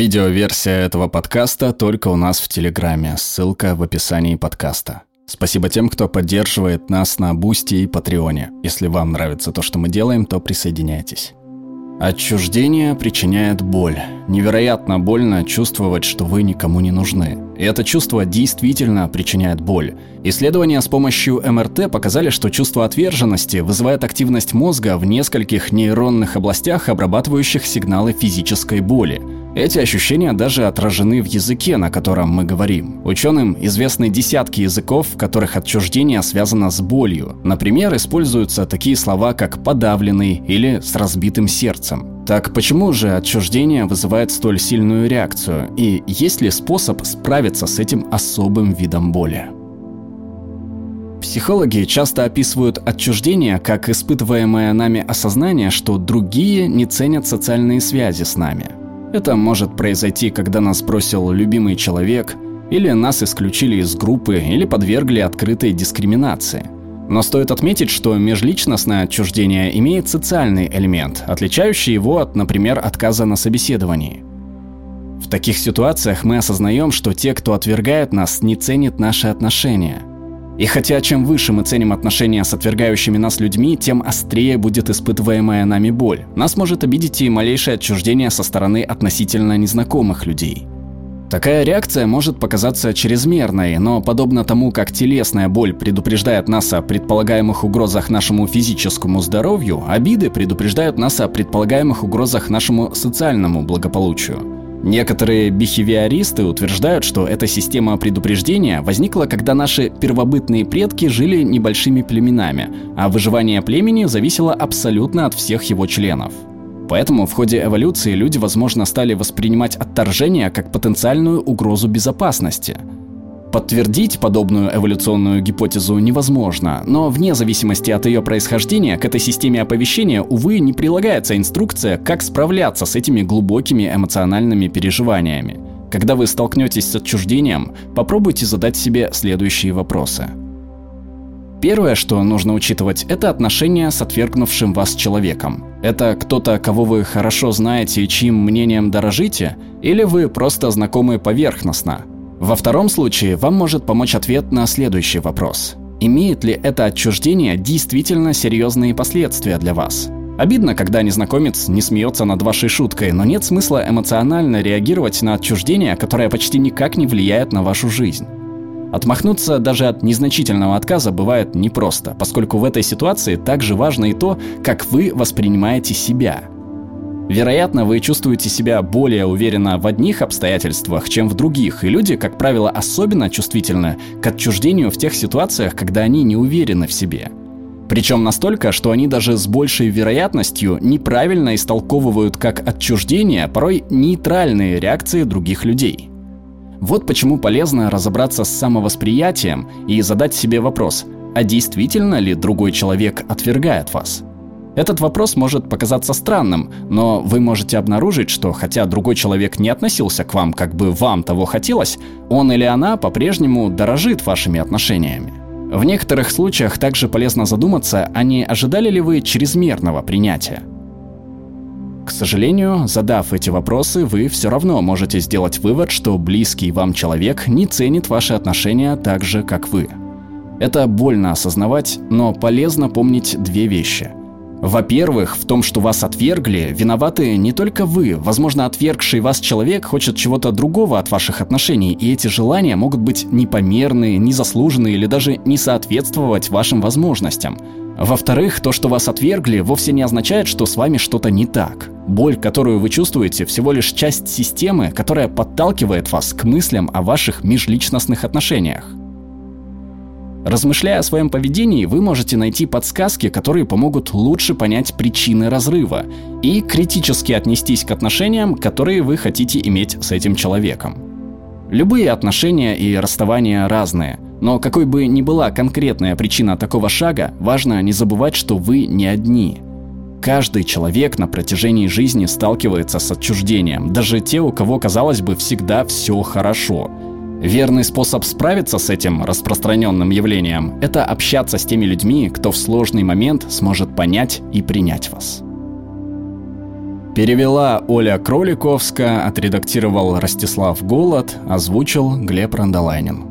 Видеоверсия этого подкаста только у нас в Телеграме. Ссылка в описании подкаста. Спасибо тем, кто поддерживает нас на Бусти и Патреоне. Если вам нравится то, что мы делаем, то присоединяйтесь. Отчуждение причиняет боль. Невероятно больно чувствовать, что вы никому не нужны. И это чувство действительно причиняет боль. Исследования с помощью МРТ показали, что чувство отверженности вызывает активность мозга в нескольких нейронных областях, обрабатывающих сигналы физической боли. Эти ощущения даже отражены в языке, на котором мы говорим. Ученым известны десятки языков, в которых отчуждение связано с болью. Например, используются такие слова, как «подавленный» или «с разбитым сердцем». Так почему же отчуждение вызывает столь сильную реакцию? И есть ли способ справиться с этим особым видом боли? Психологи часто описывают отчуждение как испытываемое нами осознание, что другие не ценят социальные связи с нами – это может произойти, когда нас бросил любимый человек, или нас исключили из группы, или подвергли открытой дискриминации. Но стоит отметить, что межличностное отчуждение имеет социальный элемент, отличающий его от, например, отказа на собеседовании. В таких ситуациях мы осознаем, что те, кто отвергает нас, не ценят наши отношения – и хотя чем выше мы ценим отношения с отвергающими нас людьми, тем острее будет испытываемая нами боль. Нас может обидеть и малейшее отчуждение со стороны относительно незнакомых людей. Такая реакция может показаться чрезмерной, но подобно тому, как телесная боль предупреждает нас о предполагаемых угрозах нашему физическому здоровью, обиды предупреждают нас о предполагаемых угрозах нашему социальному благополучию. Некоторые бихевиористы утверждают, что эта система предупреждения возникла, когда наши первобытные предки жили небольшими племенами, а выживание племени зависело абсолютно от всех его членов. Поэтому в ходе эволюции люди, возможно, стали воспринимать отторжение как потенциальную угрозу безопасности – Подтвердить подобную эволюционную гипотезу невозможно, но вне зависимости от ее происхождения к этой системе оповещения, увы, не прилагается инструкция, как справляться с этими глубокими эмоциональными переживаниями. Когда вы столкнетесь с отчуждением, попробуйте задать себе следующие вопросы. Первое, что нужно учитывать, это отношения с отвергнувшим вас человеком. Это кто-то, кого вы хорошо знаете и чьим мнением дорожите, или вы просто знакомы поверхностно, во втором случае вам может помочь ответ на следующий вопрос. Имеет ли это отчуждение действительно серьезные последствия для вас? Обидно, когда незнакомец не смеется над вашей шуткой, но нет смысла эмоционально реагировать на отчуждение, которое почти никак не влияет на вашу жизнь. Отмахнуться даже от незначительного отказа бывает непросто, поскольку в этой ситуации также важно и то, как вы воспринимаете себя – Вероятно, вы чувствуете себя более уверенно в одних обстоятельствах, чем в других, и люди, как правило, особенно чувствительны к отчуждению в тех ситуациях, когда они не уверены в себе. Причем настолько, что они даже с большей вероятностью неправильно истолковывают как отчуждение порой нейтральные реакции других людей. Вот почему полезно разобраться с самовосприятием и задать себе вопрос, а действительно ли другой человек отвергает вас? Этот вопрос может показаться странным, но вы можете обнаружить, что хотя другой человек не относился к вам, как бы вам того хотелось, он или она по-прежнему дорожит вашими отношениями. В некоторых случаях также полезно задуматься, а не ожидали ли вы чрезмерного принятия. К сожалению, задав эти вопросы, вы все равно можете сделать вывод, что близкий вам человек не ценит ваши отношения так же, как вы. Это больно осознавать, но полезно помнить две вещи – во-первых, в том, что вас отвергли, виноваты не только вы. Возможно, отвергший вас человек хочет чего-то другого от ваших отношений, и эти желания могут быть непомерные, незаслуженные или даже не соответствовать вашим возможностям. Во-вторых, то, что вас отвергли, вовсе не означает, что с вами что-то не так. Боль, которую вы чувствуете, всего лишь часть системы, которая подталкивает вас к мыслям о ваших межличностных отношениях. Размышляя о своем поведении, вы можете найти подсказки, которые помогут лучше понять причины разрыва и критически отнестись к отношениям, которые вы хотите иметь с этим человеком. Любые отношения и расставания разные, но какой бы ни была конкретная причина такого шага, важно не забывать, что вы не одни. Каждый человек на протяжении жизни сталкивается с отчуждением, даже те, у кого, казалось бы, всегда все хорошо – Верный способ справиться с этим распространенным явлением – это общаться с теми людьми, кто в сложный момент сможет понять и принять вас. Перевела Оля Кроликовска, отредактировал Ростислав Голод, озвучил Глеб Рандолайнин.